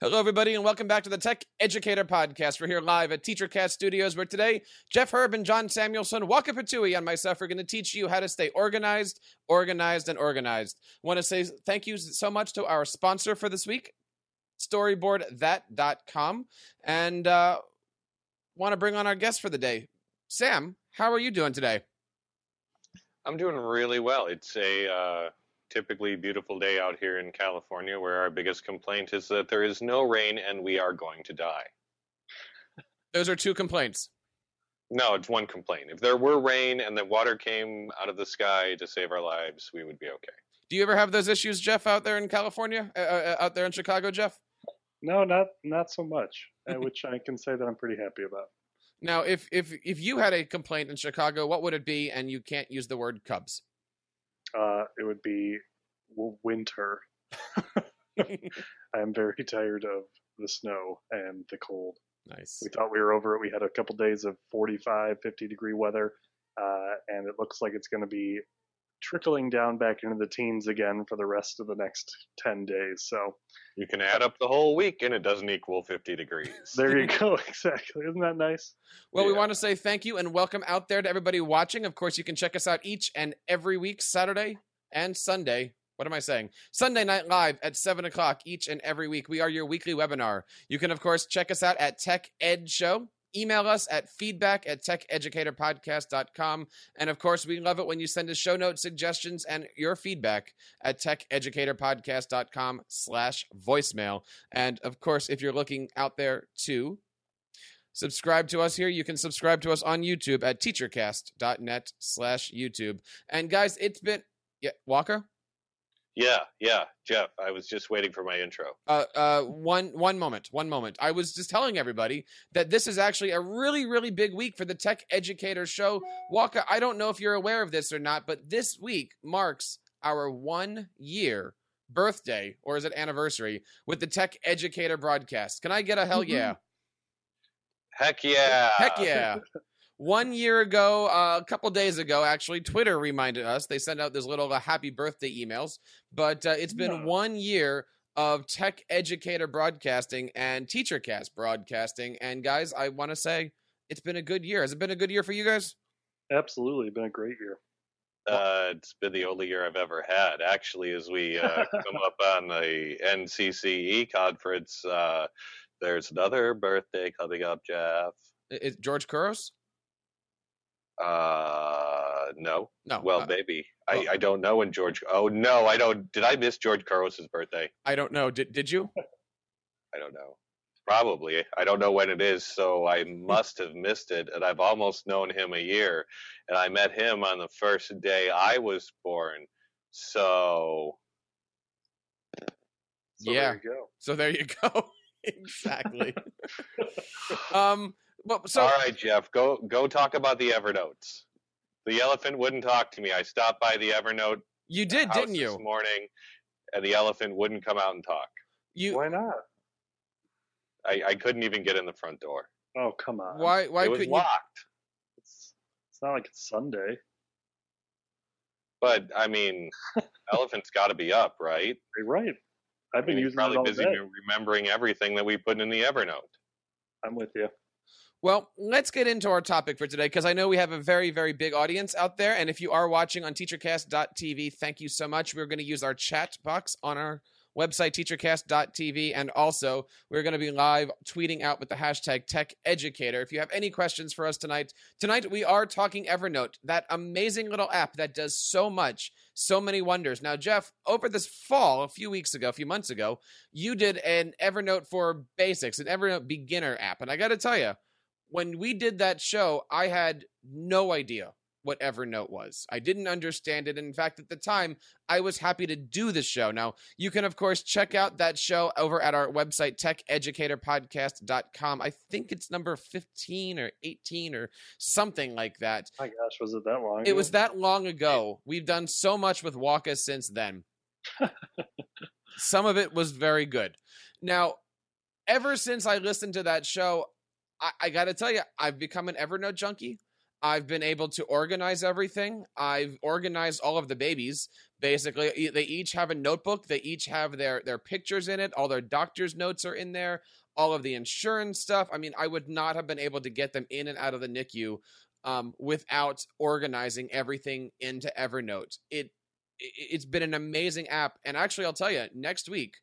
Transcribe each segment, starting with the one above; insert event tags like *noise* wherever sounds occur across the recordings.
Hello, everybody, and welcome back to the Tech Educator Podcast. We're here live at TeacherCast Studios, where today Jeff Herb and John Samuelson, Waka Patui, and myself are going to teach you how to stay organized, organized, and organized. I want to say thank you so much to our sponsor for this week, StoryboardThat.com, and uh, want to bring on our guest for the day. Sam, how are you doing today? I'm doing really well. It's a uh, typically beautiful day out here in California where our biggest complaint is that there is no rain and we are going to die. Those are two complaints. No, it's one complaint. If there were rain and the water came out of the sky to save our lives, we would be okay. Do you ever have those issues, Jeff, out there in California, uh, uh, out there in Chicago, Jeff? No, not not so much, uh, which I can say that I'm pretty happy about. Now, if if if you had a complaint in Chicago, what would it be? And you can't use the word Cubs. Uh, it would be winter. *laughs* I am very tired of the snow and the cold. Nice. We thought we were over it. We had a couple days of 45, 50 degree weather, uh, and it looks like it's going to be trickling down back into the teens again for the rest of the next 10 days. So you can add up the whole week and it doesn't equal 50 degrees. there you *laughs* go. *laughs* Exactly. Isn't that nice? Well, yeah. we want to say thank you and welcome out there to everybody watching. Of course, you can check us out each and every week, Saturday and Sunday. What am I saying? Sunday Night Live at 7 o'clock each and every week. We are your weekly webinar. You can, of course, check us out at Tech Ed Show email us at feedback at techeducatorpodcast.com. And of course, we love it when you send us show notes, suggestions, and your feedback at techeducatorpodcast.com slash voicemail. And of course, if you're looking out there to subscribe to us here, you can subscribe to us on YouTube at teachercast.net slash YouTube. And guys, it's been, yeah, Waka? Yeah, yeah, Jeff. I was just waiting for my intro. Uh, uh, one, one moment, one moment. I was just telling everybody that this is actually a really, really big week for the Tech Educator Show. Waka, I don't know if you're aware of this or not, but this week marks our one year birthday, or is it anniversary, with the Tech Educator broadcast. Can I get a hell mm-hmm. yeah? Heck yeah! Heck yeah! *laughs* one year ago, uh, a couple days ago, actually, Twitter reminded us. They sent out this little uh, happy birthday emails, but uh, it's been yeah. one year of tech educator broadcasting and teachercast broadcasting. And guys, I want to say it's been a good year. Has it been a good year for you guys? Absolutely, been a great year. Uh, it's been the only year I've ever had. Actually, as we uh, come up *laughs* on the NCCE conference, uh, there's another birthday coming up, Jeff. Is George Couros? Uh, no. No. Well, uh, maybe. I, I don't know when George. Oh no, I don't. Did I miss George Couros's birthday? I don't know. Did Did you? *laughs* I don't know. Probably. I don't know when it is, so I *laughs* must have missed it. And I've almost known him a year, and I met him on the first day I was born. So. so yeah. There you go. So there you go. *laughs* exactly. um well, so all right, Jeff, go go talk about the Evernotes. The elephant wouldn't talk to me. I stopped by the Evernote. You did, didn't you? This morning, and the elephant wouldn't come out and talk. You why not? I, I couldn't even get in the front door. Oh come on! Why why it was couldn't locked? You... It's it's not like it's Sunday. But I mean, *laughs* elephant's got to be up, right? You're right. I've been I mean, using probably it all busy day. remembering everything that we put in the Evernote. I'm with you. Well, let's get into our topic for today because I know we have a very, very big audience out there. And if you are watching on teachercast.tv, thank you so much. We're going to use our chat box on our website, teachercast.tv. And also, we're going to be live tweeting out with the hashtag Tech Educator. If you have any questions for us tonight, tonight we are talking Evernote, that amazing little app that does so much, so many wonders. Now, Jeff, over this fall, a few weeks ago, a few months ago, you did an Evernote for Basics, an Evernote beginner app. And I got to tell you, when we did that show, I had no idea what Evernote was. I didn't understand it. In fact, at the time, I was happy to do the show. Now, you can, of course, check out that show over at our website, techeducatorpodcast.com. I think it's number 15 or 18 or something like that. My gosh, was it that long? It ago? was that long ago. We've done so much with Waka since then. *laughs* Some of it was very good. Now, ever since I listened to that show, I, I got to tell you, I've become an Evernote junkie. I've been able to organize everything. I've organized all of the babies. Basically, they each have a notebook. They each have their their pictures in it. All their doctor's notes are in there. All of the insurance stuff. I mean, I would not have been able to get them in and out of the NICU um, without organizing everything into Evernote. It, it it's been an amazing app, and actually, I'll tell you, next week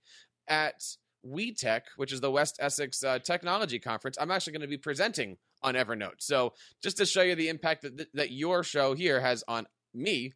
at WeTech, which is the West Essex uh, Technology Conference, I'm actually going to be presenting on Evernote. So just to show you the impact that that your show here has on me,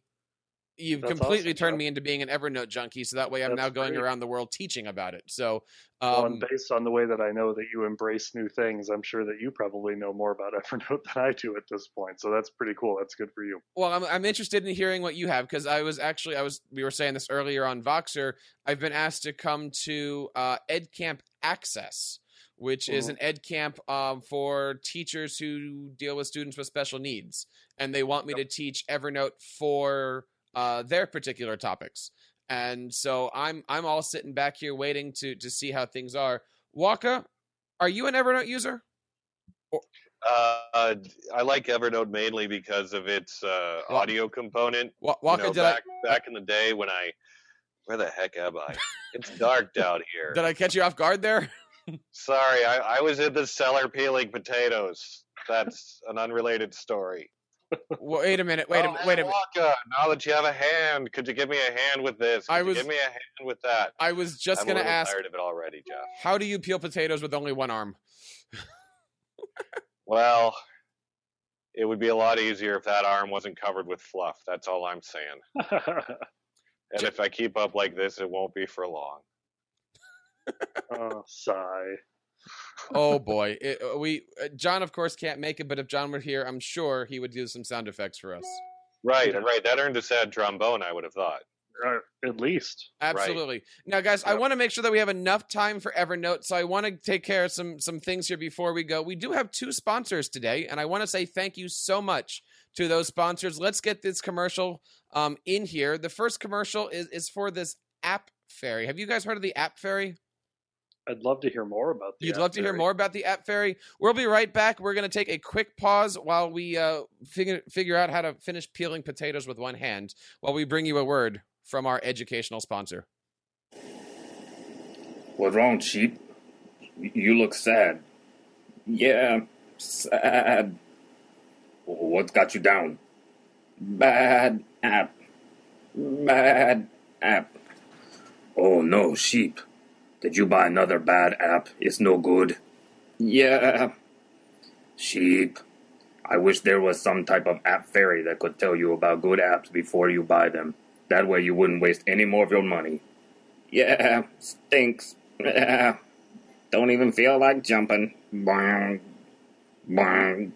you've That's completely awesome, turned me into being an Evernote junkie. So that way, I'm That's now going great. around the world teaching about it. So, well, um, and based on the way that I know that you embrace new things, I'm sure that you probably know more about *laughs* Evernote than I do at this point. So that's pretty cool. That's good for you. Well, I'm I'm interested in hearing what you have because I was actually I was we were saying this earlier on Voxer. I've been asked to come to uh, Ed Camp Access, which is Mhm. an Ed camp um, for teachers who deal with students with special needs, and they want me to teach Evernote for uh, their particular topics. And so I'm I'm all sitting back here waiting to to see how things are. Waka, are you an Evernote user? Uh, I like Evernote mainly because of its uh, audio component. Wa- You Waka, know, back back in the day when I, where the heck am I? It's dark down here. *laughs* did I catch you off guard there? *laughs* Sorry, I, I was in the cellar peeling potatoes. That's an unrelated story. Wait a minute. Wait a Oh, minute. Wait a minute. Uh, Waka, now that you have a hand, could you give me a hand with this? Could I you was- give me a hand with that? I was just I'm gonna a little ask, tired of it already, Jeff. how do you peel potatoes with only one arm? *laughs* Well, it would be a lot easier if that arm wasn't covered with fluff. That's all I'm saying. *laughs* And Je- if I keep up like this, it won't be for long. *laughs* oh, sigh. Oh boy, it, uh, we uh, John of course can't make it, but if John were here, I'm sure he would do some sound effects for us. Right, Yeah. right. That earned a sad trombone, I would have thought. Uh, at least. Absolutely. Now, guys, I want to make sure that we have enough time for Evernote, so I want to take care of some some things here before we go. We do have two sponsors today, and I want to say thank you so much to those sponsors. Let's get this commercial um, in here. The first commercial is is for this App Fairy. Have you guys heard of the App Fairy? I'd love to hear more about the You'd app love to hear more about the App Fairy. We'll be right back. We're going to take a quick pause while we uh, figure figure out how to finish peeling potatoes with one hand. While we bring you a word from our educational sponsor. What's wrong, sheep? You look sad. Yeah, sad. What's got you down? Bad app. Bad app. Oh no, sheep. Did you buy another bad app? It's no good. Yeah. Sheep. I wish there was some type of app fairy that could tell you about good apps before you buy them. That way you wouldn't waste any more of your money. Yeah, stinks. Yeah. *laughs* Don't even feel like jumping. Bang. Bang.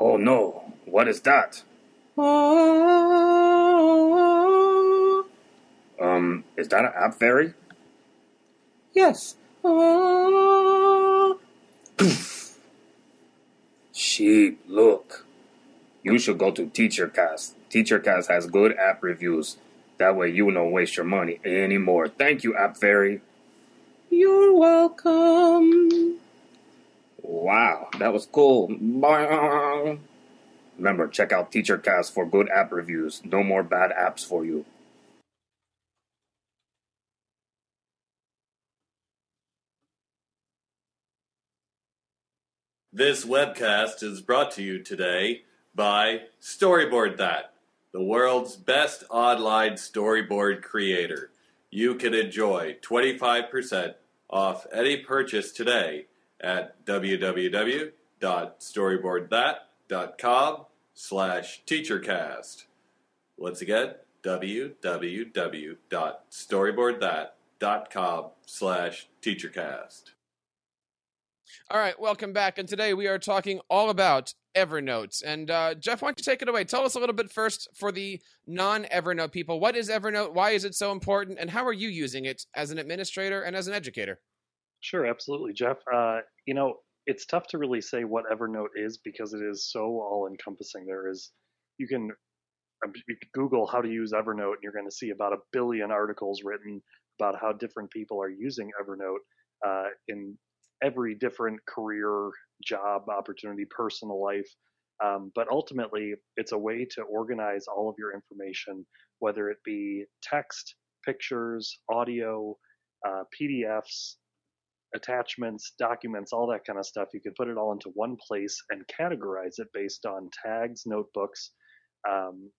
Oh no, what is that? Oh, Um, is that an app fairy? Yes. Sheep, look. You should go to TeacherCast. TeacherCast has good app reviews. That way you don't waste your money anymore. Thank you, App Fairy. You're welcome. Wow, that was cool. Remember, check out TeacherCast for good app reviews. No more bad apps for you. This webcast is brought to you today by Storyboard That, the world's best online storyboard creator. You can enjoy 25% off any purchase today at www.storyboardthat.com slash teachercast. Once again, www.storyboardthat.com slash teachercast. All right, welcome back. And today we are talking all about Evernote. And uh, Jeff, why don't you take it away? Tell us a little bit first for the non Evernote people. What is Evernote? Why is it so important? And how are you using it as an administrator and as an educator? Sure, absolutely, Jeff. Uh, you know, it's tough to really say what Evernote is because it is so all encompassing. There is, you can, um, you Google how to use Evernote and you're going to see about a billion articles written about how different people are using Evernote uh, in every different career, job opportunity, personal life. Um, but ultimately, it's a way to organize all of your information, whether it be text, pictures, audio, uh, PDFs, attachments, documents, all that kind of stuff. You can put it all into one place and categorize it based on tags, notebooks, um,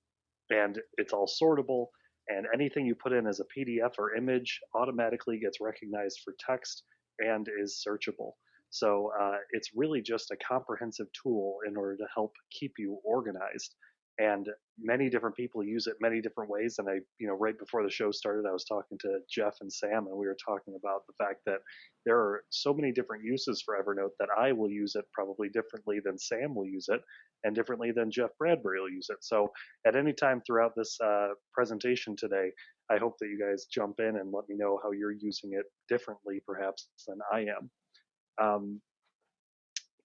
and it's all sortable. And anything you put in as a PDF or image automatically gets recognized for text and is searchable. So uh, it's really just a comprehensive tool in order to help keep you organized and many different people use it many different ways and i you know right before the show started i was talking to jeff and sam and we were talking about the fact that there are so many different uses for evernote that i will use it probably differently than sam will use it and differently than jeff bradbury will use it so at any time throughout this uh, presentation today i hope that you guys jump in and let me know how you're using it differently perhaps than i am um,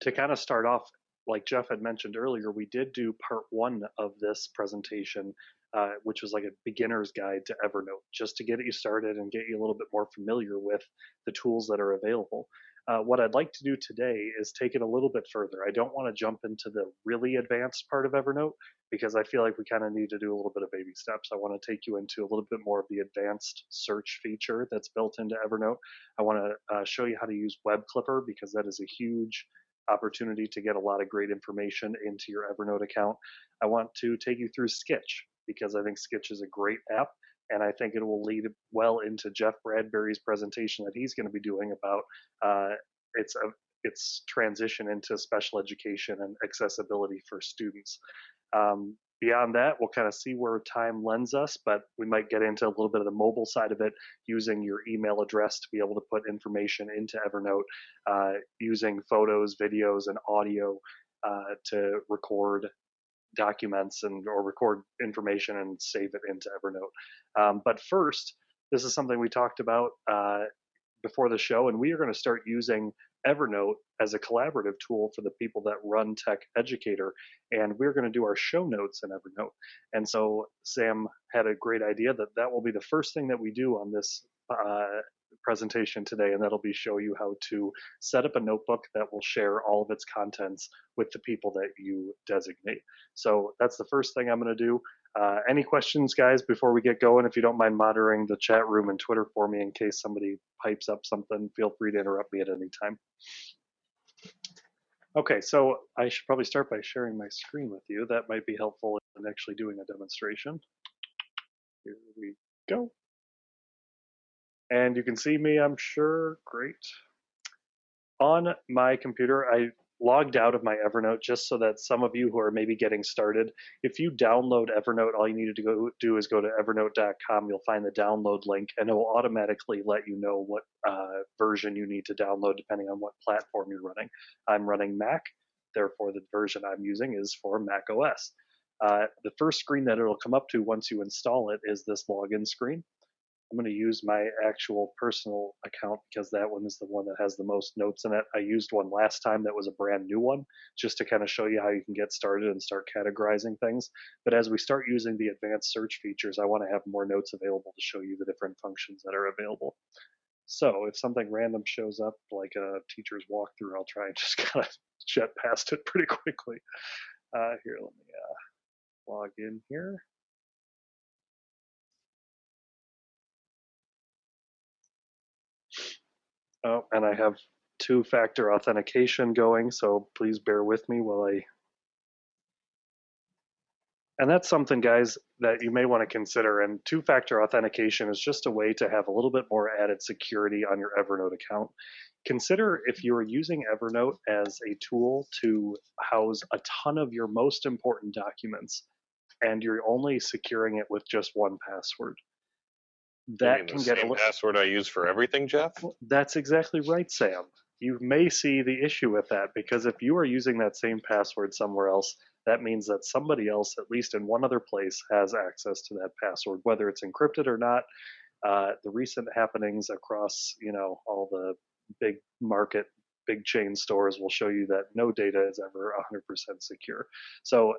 to kind of start off like Jeff had mentioned earlier, we did do part one of this presentation, uh, which was like a beginner's guide to Evernote, just to get you started and get you a little bit more familiar with the tools that are available. Uh, what I'd like to do today is take it a little bit further. I don't want to jump into the really advanced part of Evernote because I feel like we kind of need to do a little bit of baby steps. I want to take you into a little bit more of the advanced search feature that's built into Evernote. I want to uh, show you how to use Web Clipper because that is a huge opportunity to get a lot of great information into your Evernote account. I want to take you through Skitch because I think Skitch is a great app and I think it will lead well into Jeff Bradbury's presentation that he's going to be doing about uh, its a, its transition into special education and accessibility for students. Um, Beyond that, we'll kind of see where time lends us, but we might get into a little bit of the mobile side of it using your email address to be able to put information into Evernote, uh, using photos, videos, and audio uh, to record documents and or record information and save it into Evernote. Um, but first, this is something we talked about uh, before the show, and we are going to start using Evernote as a collaborative tool for the people that run Tech Educator. And we're going to do our show notes in Evernote. And so Sam had a great idea that that will be the first thing that we do on this uh, presentation today. And that'll be show you how to set up a notebook that will share all of its contents with the people that you designate. So that's the first thing I'm going to do. Uh, any questions, guys, before we get going? If you don't mind moderating the chat room and Twitter for me in case somebody pipes up something, feel free to interrupt me at any time. Okay, so I should probably start by sharing my screen with you. That might be helpful in actually doing a demonstration. Here we go. And you can see me, I'm sure. Great. On my computer, I logged out of my Evernote just so that some of you who are maybe getting started, if you download Evernote, all you need to go do is go to evernote.com. You'll find the download link, and it will automatically let you know what uh, version you need to download depending on what platform you're running. I'm running Mac, therefore the version I'm using is for Mac OS. Uh, the first screen that it'll come up to once you install it is this login screen. I'm going to use my actual personal account because that one is the one that has the most notes in it. I used one last time that was a brand new one just to kind of show you how you can get started and start categorizing things. But as we start using the advanced search features, I want to have more notes available to show you the different functions that are available. So if something random shows up, like a teacher's walkthrough, I'll try and *laughs* just kind of jet past it pretty quickly. Uh, here, let me uh, log in here. Oh, and I have two factor authentication going, so please bear with me while I. And that's something, guys, that you may want to consider. And two factor authentication is just a way to have a little bit more added security on your Evernote account. Consider if you are using Evernote as a tool to house a ton of your most important documents and you're only securing it with just one password that can get a little password I use for everything, Jeff. That's exactly right, Sam. You may see the issue with that because if you are using that same password somewhere else, that means that somebody else, at least in one other place, has access to that password, whether it's encrypted or not. Uh, the recent happenings across, you know, all the big market, big chain stores will show you that no data is ever 100% secure. So,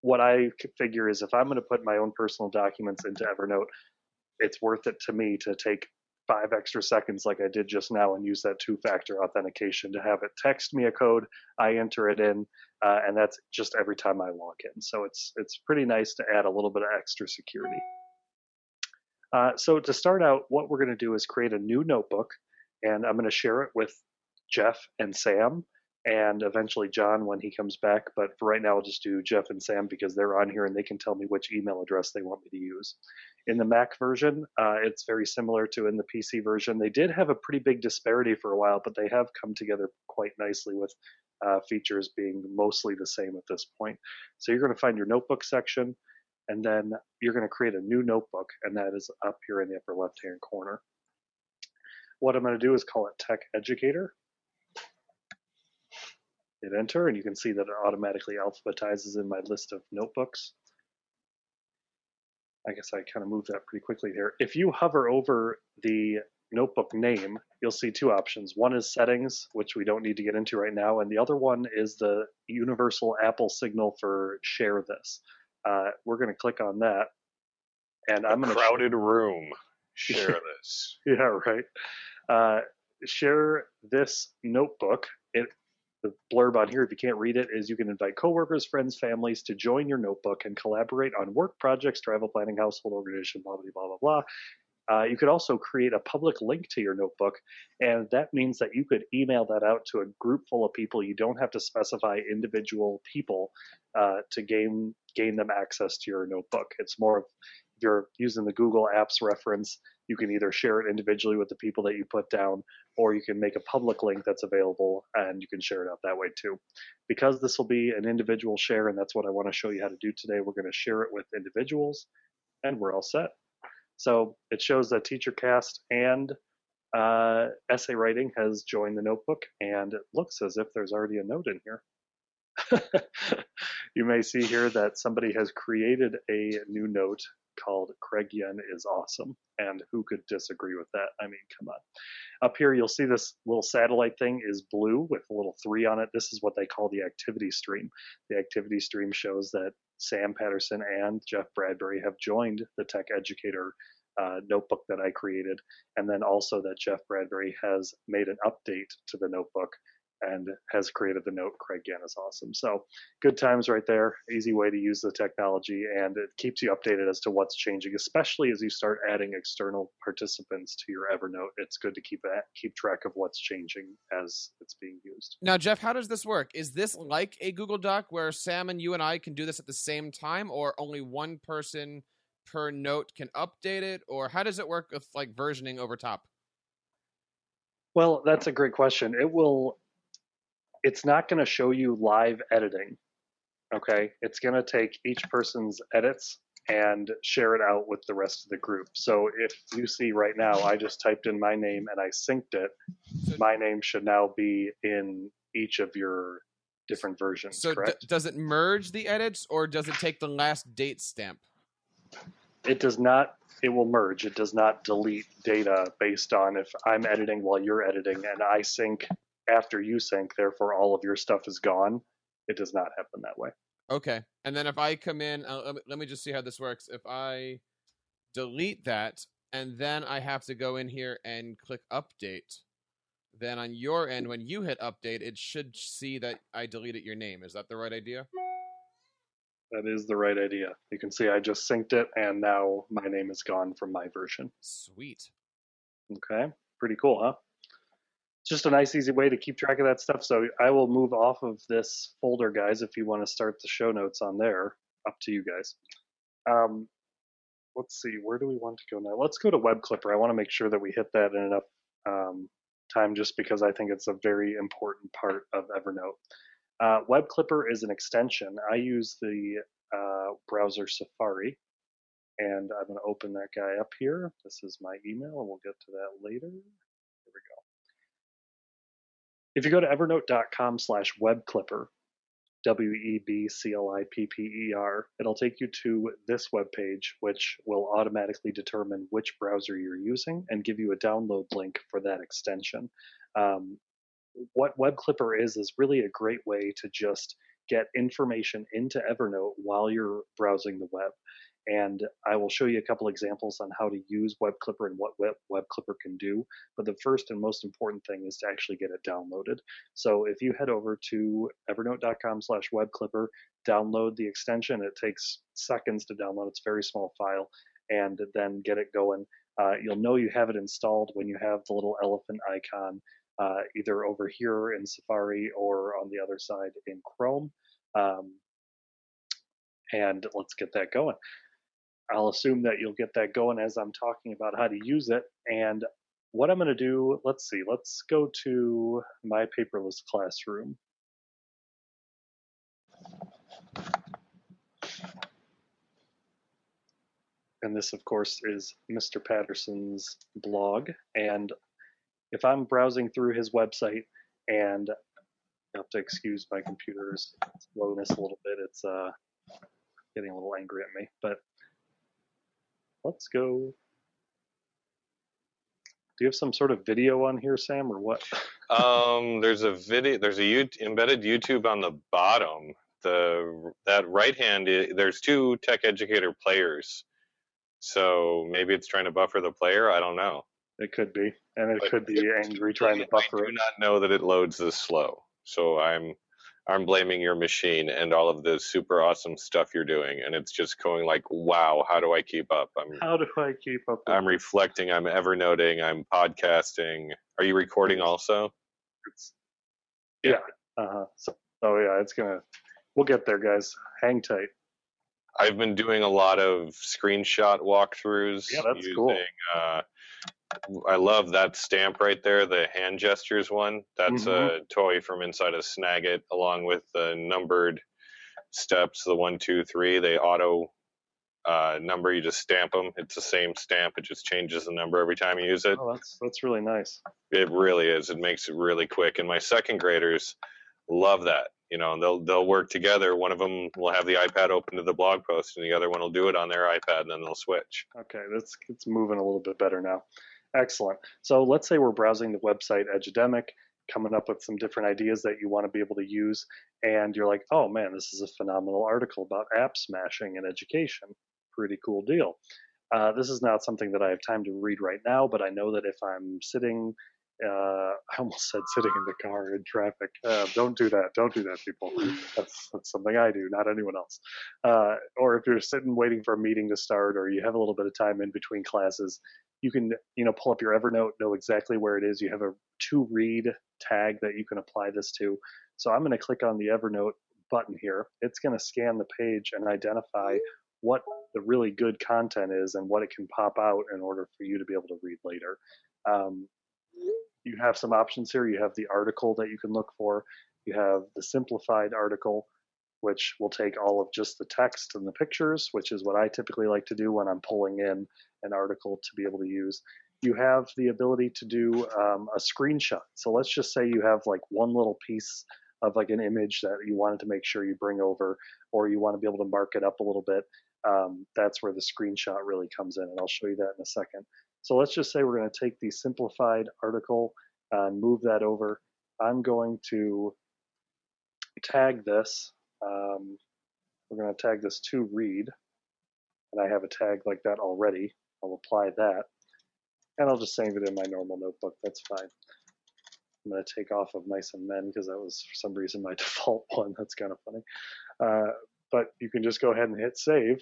what I figure is if I'm going to put my own personal documents into Evernote, it's worth it to me to take five extra seconds like I did just now and use that two factor authentication to have it text me a code. I enter it in, uh, and that's just every time I log in. So it's it's pretty nice to add a little bit of extra security. Uh, so to start out, what we're going to do is create a new notebook, and I'm going to share it with Jeff and Sam, and eventually John when he comes back. But for right now, I'll just do Jeff and Sam because they're on here and they can tell me which email address they want me to use. In the Mac version, uh, it's very similar to in the PC version. They did have a pretty big disparity for a while, but they have come together quite nicely with uh, features being mostly the same at this point. So you're going to find your notebook section, and then you're going to create a new notebook, and that is up here in the upper left hand corner. What I'm going to do is call it Tech Educator hit enter and you can see that it automatically alphabetizes in my list of notebooks. I guess I kind of moved that pretty quickly here. If you hover over the notebook name, you'll see two options. One is settings, which we don't need to get into right now, and the other one is the universal Apple signal for share this. Uh, we're going to click on that, and I'm going to crowded room. *laughs* Share this. yeah, right. Uh, share this notebook. The blurb on here, if you can't read it, is you can invite coworkers, friends, families to join your notebook and collaborate on work projects, travel planning, household organization, blah, blah, blah, blah, blah. Uh, you could also create a public link to your notebook, and that means that you could email that out to a group full of people. You don't have to specify individual people uh, to gain gain them access to your notebook. It's more of you're using the Google Apps reference, you can either share it individually with the people that you put down, or you can make a public link that's available and you can share it out that way too. Because this will be an individual share, and that's what I want to show you how to do today, we're going to share it with individuals, and we're all set. So it shows that TeacherCast and uh, essay writing has joined the notebook, and it looks as if there's already a note in here. *laughs* you may see here that somebody has created a new note called Craig Yen is awesome. And who could disagree with that? I mean, come on. Up here, you'll see this little satellite thing is blue with a little three on it. This is what they call the activity stream. The activity stream shows that Sam Patterson and Jeff Bradbury have joined the Tech Educator uh, notebook that I created, and then also that Jeff Bradbury has made an update to the notebook and has created the note Craig Yen is awesome. So good times right there. Easy way to use the technology and it keeps you updated as to what's changing, especially as you start adding external participants to your Evernote. It's good to keep that keep track of what's changing as it's being used. Now, Jeff, how does this work? Is this like a Google Doc where Sam and you and I can do this at the same time or only one person per note can update it or how does it work with like versioning over top? Well, that's a great question. It will it's not going to show you live editing. Okay, it's going to take each person's edits and share it out with the rest of the group. So if you see right now, I just typed in my name and I synced it. My name should now be in each of your different versions. So d- does it merge the edits or does it take the last date stamp? It does not. It will merge. It does not delete data based on if I'm editing while you're editing and I sync after you sync, therefore all of your stuff is gone. It does not happen that way. Okay. And then if I come in, uh, let, me, let me just see how this works. If I delete that and then I have to go in here and click update, then on your end, when you hit update, it should see that I deleted your name. Is that the right idea? That is the right idea. You can see I just synced it and now my name is gone from my version. Sweet. Okay. Pretty cool, huh? Just a nice, easy way to keep track of that stuff. So I will move off of this folder, guys, if you want to start the show notes on there. Up to you guys. Um, let's see, where do we want to go now? Let's go to Web Clipper. I want to make sure that we hit that in enough um, time just because I think it's a very important part of Evernote. Uh, Web Clipper is an extension. I use the uh, browser Safari, and I'm going to open that guy up here. This is my email, and we'll get to that later. If you go to evernote.com slash webclipper, W-E-B-C-L-I-P-P-E-R, it'll take you to this web page, which will automatically determine which browser you're using and give you a download link for that extension. Um, what WebClipper is is really a great way to just get information into Evernote while you're browsing the web. And I will show you a couple examples on how to use Web Clipper and what Web, Clipper can do. But the first and most important thing is to actually get it downloaded. So if you head over to evernote.com/webclipper, download the extension. It takes seconds to download. It's a very small file, and then get it going. Uh, you'll know you have it installed when you have the little elephant icon uh, either over here in Safari or on the other side in Chrome. Um, and let's get that going. I'll assume that you'll get that going as I'm talking about how to use it. And what I'm going to do, let's see, let's go to my paperless classroom. And this, of course, is Mr. Patterson's blog. And if I'm browsing through his website and I have to excuse my computer's slowness a little bit, it's uh, getting a little angry at me. But let's go. Do you have some sort of video on here, Sam, or what? *laughs* Um, there's a video. There's a U- embedded YouTube on the bottom. The that right hand. There's two Tech Educator players. So maybe it's trying to buffer the player. I don't know. It could be, and it But could be angry trying to buffer. I do it. not know that it loads this slow. So I'm I'm blaming your machine and all of the super awesome stuff you're doing, and it's just going like, wow, how do I keep up? I'm How do I keep up? I'm reflecting. I'm evernoting. I'm podcasting. Are you recording also? it's, yeah. Uh huh. So, oh yeah, it's gonna. We'll get there, guys. Hang tight. I've been doing a lot of screenshot walkthroughs. Yeah, that's using, cool. Uh, I love that stamp right there, the hand gestures one. That's Mm-hmm. a toy from inside of Snagit, along with the numbered steps, the one, two, three. They auto uh, number. You just stamp them. It's the same stamp. It just changes the number every time you use it. Oh, that's that's really nice. It really is. It makes it really quick. And my second graders love that. You know, they'll they'll work together. One of them will have the iPad open to the blog post, and the other one will do it on their iPad, and then they'll switch. Okay, that's it's moving a little bit better now. Excellent. So let's say we're browsing the website Edudemic, coming up with some different ideas that you want to be able to use, and you're like, oh man, this is a phenomenal article about app smashing in education. Pretty cool deal. Uh, this is not something that I have time to read right now, but I know that if I'm sitting, uh, *laughs* I almost said sitting in the car in traffic. Uh, don't do that. Don't do that, people. *laughs* That's that's something I do, not anyone else. Uh, or if you're sitting waiting for a meeting to start, or you have a little bit of time in between classes, you can you know pull up your Evernote, know exactly where it is. You have a to read tag that you can apply this to. So I'm going to click on the Evernote button here. It's going to scan the page and identify what the really good content is and what it can pop out in order for you to be able to read later. Um, you have some options here. You have the article that you can look for. You have the simplified article, which will take all of just the text and the pictures, which is what I typically like to do when I'm pulling in an article to be able to use. You have the ability to do um, a screenshot. So let's just say you have like one little piece of like an image that you wanted to make sure you bring over, or you want to be able to mark it up a little bit. Um, that's where the screenshot really comes in, and I'll show you that in a second. So let's just say we're going to take the simplified article and move that over. I'm going to tag this. Um, we're going to tag this to read, and I have a tag like that already. I'll apply that, and I'll just save it in my normal notebook. That's fine. I'm going to take off of mice and men because that was for some reason my *laughs* default one. That's kind of funny. Uh, but you can just go ahead and hit save.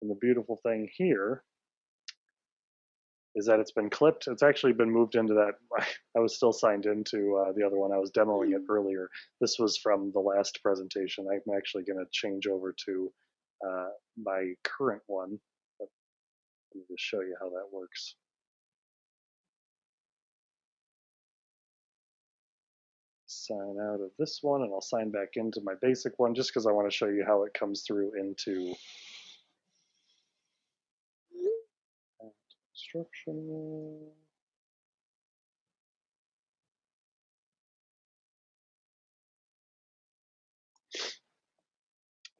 And the beautiful thing here is that it's been clipped. It's actually been moved into that. *laughs* I was still signed into uh, the other one. I was demoing it earlier. This was from the last presentation. I'm actually going to change over to uh, my current one. Let me just show you how that works. Sign out of this one, and I'll sign back into my basic one just because I want to show you how it comes through into instruction.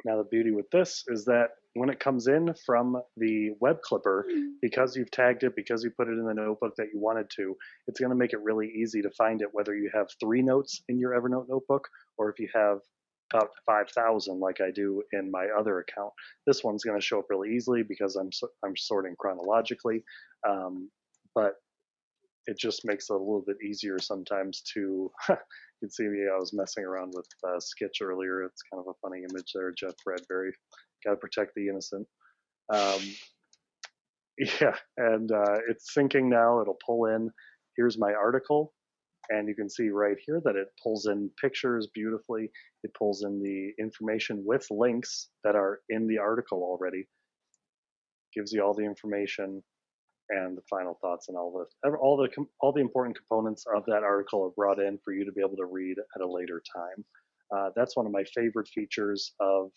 Now the beauty with this is that when it comes in from the web clipper, mm. because you've tagged it, because you put it in the notebook that you wanted to, it's going to make it really easy to find it whether you have three notes in your Evernote notebook or if you have about 5,000 like I do in my other account. This one's going to show up really easily because I'm I'm sorting chronologically, um, but it just makes it a little bit easier sometimes to. *laughs* you can see me. I was messing around with uh, Skitch earlier. It's kind of a funny image there. Jeff Bradbury, got to protect the innocent. Um, *laughs* yeah, and uh, it's syncing now. It'll pull in. Here's my article and you can see right here that it pulls in pictures beautifully. It pulls in the information with links that are in the article already. Gives you all the information and the final thoughts and all the all the all the important components of that article are brought in for you to be able to read at a later time. Uh, that's one of my favorite features of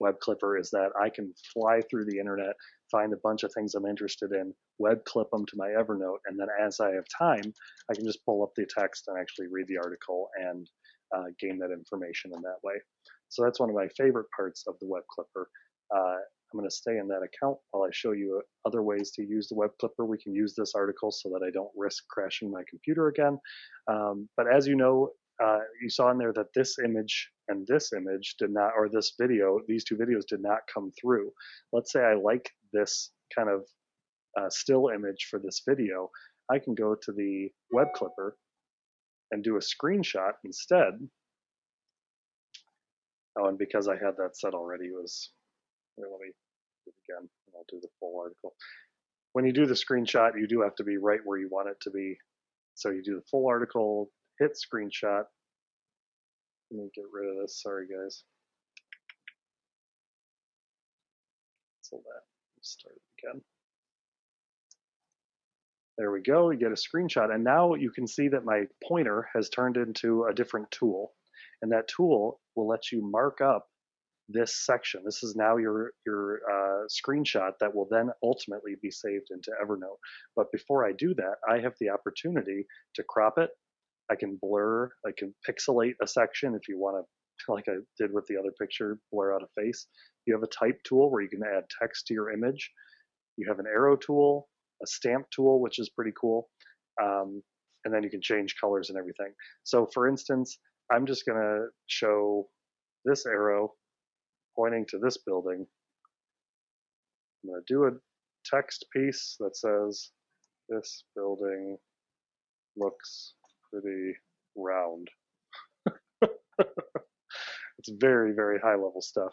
Web Clipper is that I can fly through the internet, find a bunch of things I'm interested in, web clip them to my Evernote, and then as I have time, I can just pull up the text and actually read the article and uh, gain that information in that way. So that's one of my favorite parts of the Web Clipper. Uh, I'm going to stay in that account while I show you other ways to use the Web Clipper. We can use this article so that I don't risk crashing my computer again. Um, but as you know, uh, you saw in there that this image and this image did not, or this video, these two videos did not come through. Let's say I like this kind of uh, still image for this video. I can go to the web clipper and do a screenshot instead. Oh, and because I had that set already, it was, here, let me do it again, I'll do the full article. When you do the screenshot, you do have to be right where you want it to be. So you do the full article, hit screenshot. Let me get rid of this. Sorry, guys. Cancel that. Start again. There we go. You get a screenshot. And now you can see that my pointer has turned into a different tool. And that tool will let you mark up this section. This is now your, your uh, screenshot that will then ultimately be saved into Evernote. But before I do that, I have the opportunity to crop it I can blur, I can pixelate a section if you want to, *laughs* like I did with the other picture, blur out a face. You have a type tool where you can add text to your image. You have an arrow tool, a stamp tool, which is pretty cool. Um, and then you can change colors and everything. So for instance, I'm just going to show this arrow pointing to this building. I'm going to do a text piece that says, this building looks pretty round. *laughs* it's very, very high level stuff.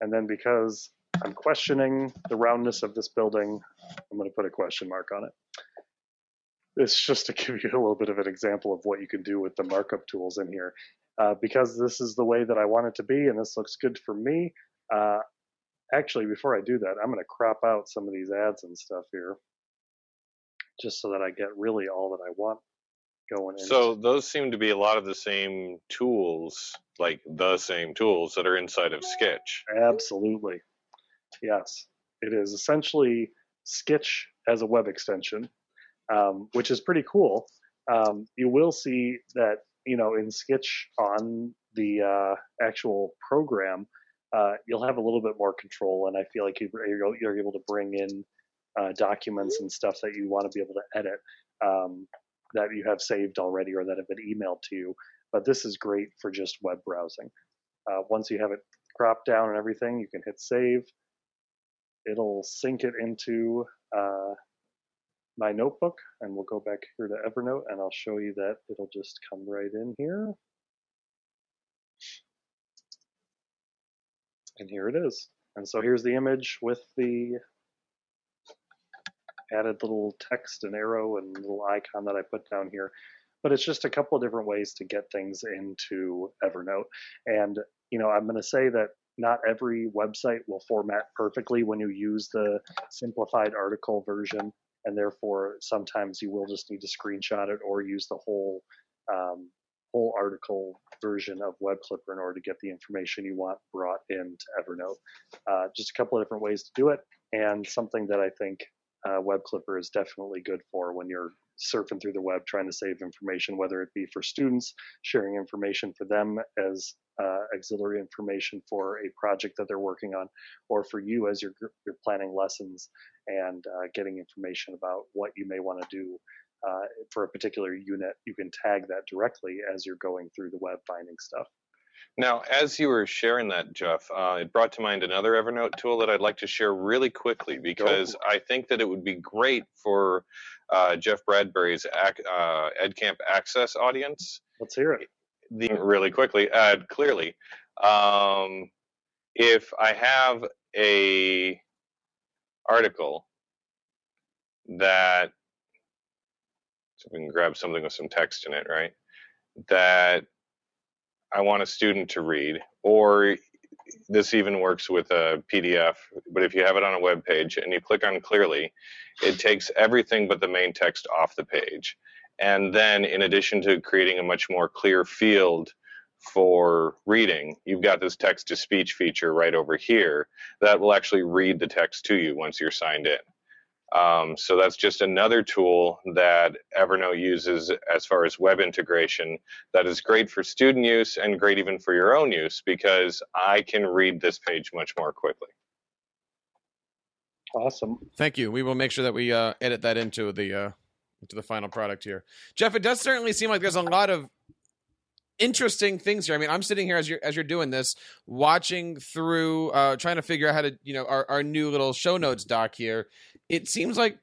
And then because I'm questioning the roundness of this building, I'm going to put a question mark on it. It's just to *laughs* give you a little bit of an example of what you can do with the markup tools in here. Uh, because this is the way that I want it to be and this looks good for me, uh, actually, before I do that, I'm going to crop out some of these ads and stuff here just so that I get really all that I want going in. So those seem to be a lot of the same tools, like the same tools that are inside of Skitch. Absolutely. Yes. It is essentially Skitch as a web extension, um, which is pretty cool. Um, you will see that, you know, in Skitch on the uh, actual program, uh, you'll have a little bit more control, and I feel like you're, you're able to bring in uh, documents and stuff that you want to be able to edit. Um, that you have saved already or that have been emailed to you. But this is great for just web browsing. Uh, once you have it cropped down and everything, you can hit save. It'll sync it into uh, my notebook, and we'll go back here to Evernote, and I'll show you that it'll just come right in here. And here it is. And so here's the image with the added little text and arrow and little icon that I put down here. But it's just a couple of different ways to get things into Evernote. And, you know, I'm going to say that not every website will format perfectly when you use the simplified article version. And therefore, sometimes you will just need to screenshot it or use the whole um, whole article version of Web Clipper in order to get the information you want brought into Evernote. Uh, just a couple of different ways to do it, and something that I think uh, Web Clipper is definitely good for when you're surfing through the web trying to save information, whether it be for students, sharing information for them as uh, auxiliary information for a project that they're working on, or for you as you're, you're planning lessons and uh, getting information about what you may want to do uh, for a particular unit. You can tag that directly as you're going through the web finding stuff. Now, as you were sharing that, Jeff, uh, it brought to mind another Evernote tool that I'd like to share really quickly because I think that it would be great for uh, Jeff Bradbury's ac- uh, EdCamp Access audience. Let's hear it. The, really quickly, uh, clearly, um, if I have a article that so we can grab something with some text in it, right? That I want a student to read, or this even works with a PDF, but if you have it on a web page and you click on clearly, it takes everything but the main text off the page. And then, in addition to creating a much more clear field for reading, you've got this text to speech feature right over here that will actually read the text to you once you're signed in. Um, so that's just another tool that Evernote uses as far as web integration that is great for student use and great even for your own use because I can read this page much more quickly. Awesome. Thank you. We will make sure that we uh, edit that into the uh, into the final product here. Jeff, it does certainly seem like there's a lot of interesting things here. I mean, I'm sitting here as you're as you're doing this, watching through, uh, trying to figure out how to, you know, our, our new little show notes doc here. It seems like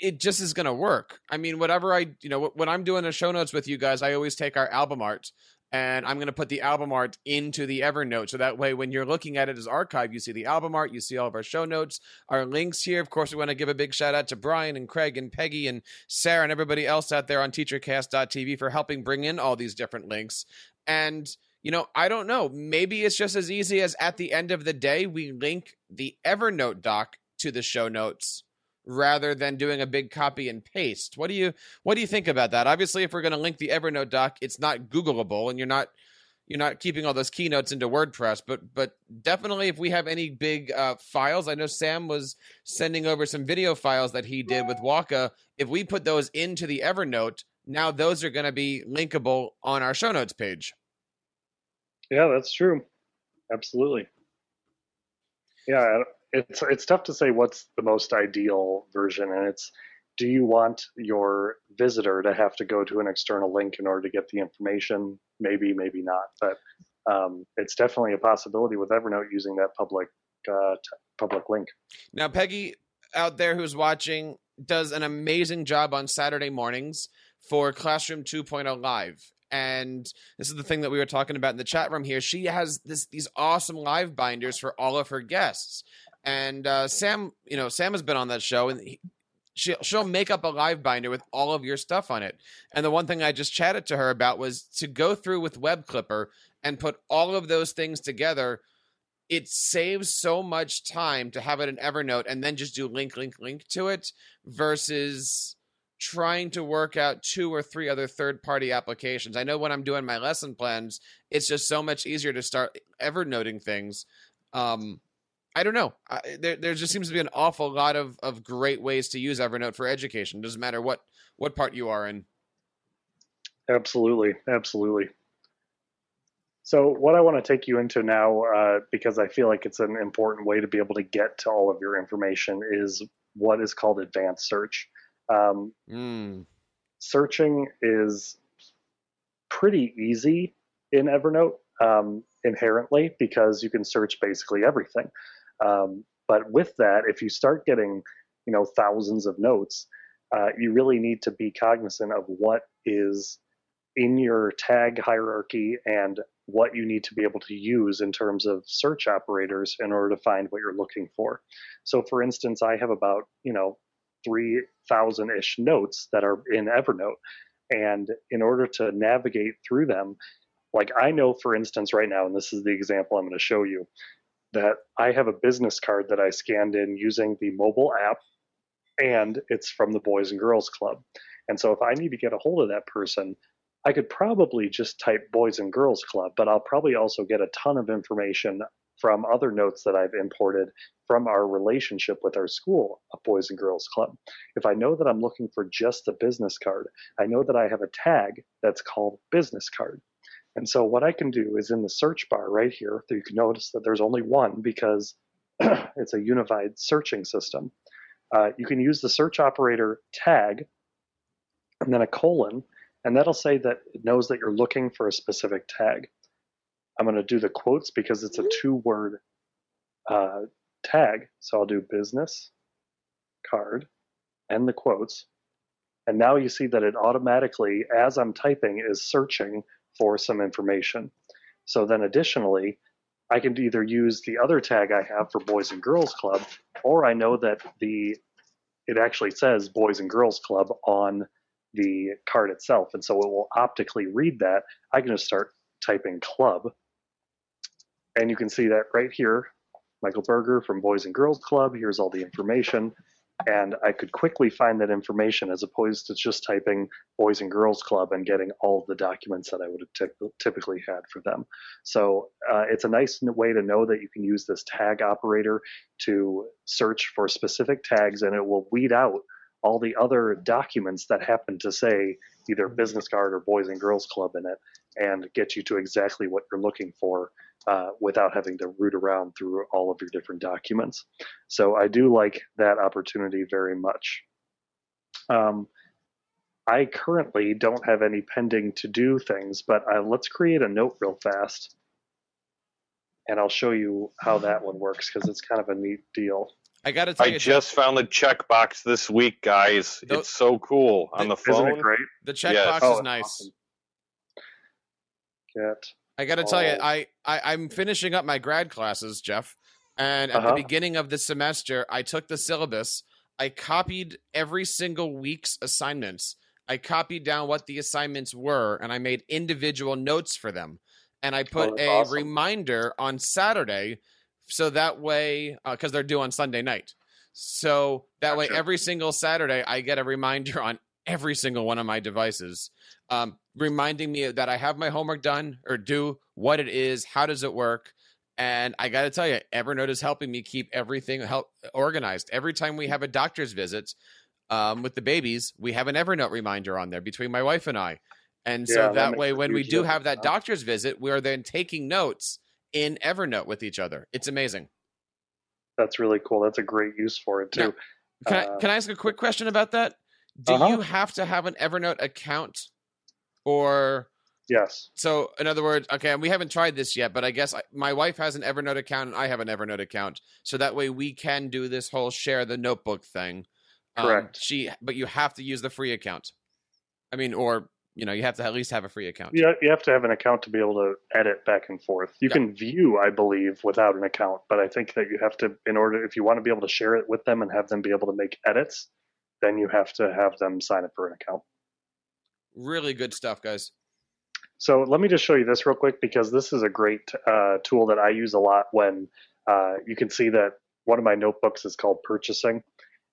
it just is going to work. I mean, whatever I, you know, when I'm doing the show notes with you guys, I always take our album art and I'm going to put the album art into the Evernote. So that way, when you're looking at it as archive, you see the album art, you see all of our show notes, our links here. Of course, we want to give a big shout out to Brian and Craig and Peggy and Sarah and everybody else out there on teachercast.tv for helping bring in all these different links. And, you know, I don't know. Maybe it's just as easy as at the end of the day, we link the Evernote doc to the show notes rather than doing a big copy and paste. What do you what do you think about that? Obviously, if we're going to link the Evernote doc, it's not Googleable, and you're not you're not keeping all those keynotes into WordPress. But but definitely, if we have any big uh, files, I know Sam was sending over some video files that he did with Waka. If we put those into the Evernote, now those are going to be linkable on our show notes page. Yeah, that's true. Absolutely. Yeah, it's it's tough to say what's the most ideal version, and it's do you want your visitor to have to go to an external link in order to get the information? Maybe, maybe not, but um, it's definitely a possibility with Evernote using that public uh, t- public link. Now, Peggy out there who's watching does an amazing job on Saturday mornings for Classroom 2.0 Live. And this is the thing that we were talking about in the chat room here. She has this these awesome live binders for all of her guests. And uh, Sam, you know, Sam has been on that show, and he, she'll she'll make up a live binder with all of your stuff on it. And the one thing I just chatted to her about was to go through with Web Clipper and put all of those things together. It saves so much time to have it in Evernote and then just do link, link, link to it versus trying to work out two or three other third party applications. I know when I'm doing my lesson plans, it's just so much easier to start Evernoting things. Um, I don't know. I, there, there just seems to be an awful lot of, of great ways to use Evernote for education. It Doesn't matter what what part you are in. Absolutely, absolutely. So, what I want to take you into now, uh, because I feel like it's an important way to be able to get to all of your information, is what is called advanced search. Um, mm. Searching is pretty easy in Evernote um, inherently because you can search basically everything. Um, but with that, if you start getting, you know, thousands of notes, uh, you really need to be cognizant of what is in your tag hierarchy and what you need to be able to use in terms of search operators in order to find what you're looking for. So, for instance, I have about, you know, 3,000 ish notes that are in Evernote. And in order to navigate through them, like I know, for instance, right now, and this is the example I'm going to show you, that I have a business card that I scanned in using the mobile app, and it's from the Boys and Girls Club. And so if I need to get a hold of that person, I could probably just type Boys and Girls Club, but I'll probably also get a ton of information from other notes that I've imported from our relationship with our school, a Boys and Girls Club. If I know that I'm looking for just the business card, I know that I have a tag that's called business card. And so what I can do is in the search bar right here, so you can notice that there's only one because *clears throat* it's a unified searching system. Uh, you can use the search operator tag and then a colon, and that'll say that it knows that you're looking for a specific tag. I'm going to do the quotes because it's a two word uh, tag. So I'll do business card and the quotes. And now you see that it automatically, as I'm typing, is searching for some information. So then additionally, I can either use the other tag I have for Boys and Girls Club, or I know that the it actually says Boys and Girls Club on the card itself, and so it will optically read that. I can just start typing club, and you can see that right here, Michael Berger from Boys and Girls Club. Here's all the information and I could quickly find that information as opposed to just typing Boys and Girls Club and getting all the documents that I would have typically had for them. So uh, it's a nice way to know that you can use this tag operator to search for specific tags and it will weed out all the other documents that happen to say either business card or Boys and Girls Club in it and get you to exactly what you're looking for uh, without having to root around through all of your different documents. So I do like that opportunity very much. Um, I currently don't have any pending to do things, but uh, let's create a note real fast. And I'll show you how *laughs* that one works because it's kind of a neat deal. I got to tell I you, just found the checkbox this week, guys. Those- it's so cool on the phone. Isn't phone. it great? the checkbox Yes. Oh, is it's nice. awesome. I got to tell you, Oh. I, I I'm finishing up my grad classes, Jeff, and at the Uh-huh. beginning of the semester, I took the syllabus. I copied every single week's assignments. I copied down what the assignments were, and I made individual notes for them. And I put Oh, a awesome. reminder on Saturday, so that way, because they're due on Sunday night. So that way, every single Saturday, I get a reminder on every single one of my devices, um, reminding me that I have my homework done or do what it is, how does it work. And I got to tell you, Evernote is helping me keep everything help organized. Every time we have a doctor's visit um, with the babies, we have an Evernote reminder on there between my wife and I. And so that that way, when we do have that doctor's visit, we are then taking notes in Evernote with each other. It's amazing. that's really cool. That's a great use for it too. Can, I, Uh, can I ask a quick question about that? Do Uh-huh. you have to have an Evernote account, or Yes. so? In other words, okay, we haven't tried this yet, but I guess I, my wife has an Evernote account and I have an Evernote account, so that way we can do this whole share the notebook thing. Um, Correct. she, but you have to use the free account. I mean, or you know, you have to at least have a free account. Yeah, you have to have an account to be able to edit back and forth. You Yeah. can view, I believe, without an account, but I think that you have to, in order, if you want to be able to share it with them and have them be able to make edits, then you have to have them sign up for an account. Really good stuff, guys. So let me just show you this real quick because this is a great uh, tool that I use a lot when uh, you can see that one of my notebooks is called purchasing.